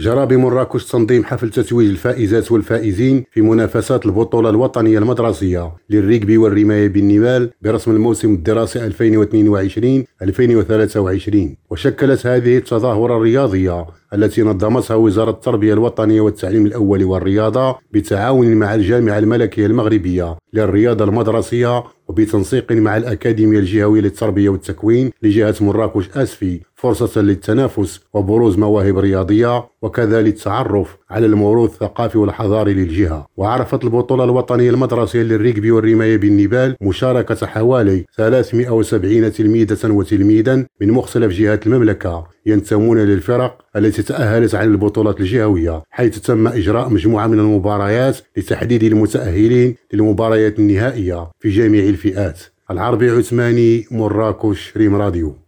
جرى بمراكش تنظيم حفل تتويج الفائزات والفائزين في منافسات البطولة الوطنية المدرسية للركب والرماية بالنبال برسم الموسم الدراسي 2022-2023 وشكلت هذه التظاهرة الرياضية التي نظمتها وزارة التربية الوطنية والتعليم الأول والرياضة بتعاون مع الجامعة الملكية المغربية للرياضة المدرسية وبتنسيق مع الأكاديمية الجهوية للتربية والتكوين لجهة مراكش أسفي. فرصة للتنافس وبروز مواهب رياضية وكذا للتعرف على الموروث الثقافي والحضاري للجهة. وعرفت البطولة الوطنية المدرسية للركب والرماية بالنبال مشاركة حوالي 370 تلميذة وتلميذا من مختلف جهات المملكة ينتمون للفرق التي تأهلت عن البطولات الجهوية حيث تم إجراء مجموعة من المباريات لتحديد المتأهلين للمباريات النهائية في جميع الفئات. العربي عثماني مراكش ريم راديو.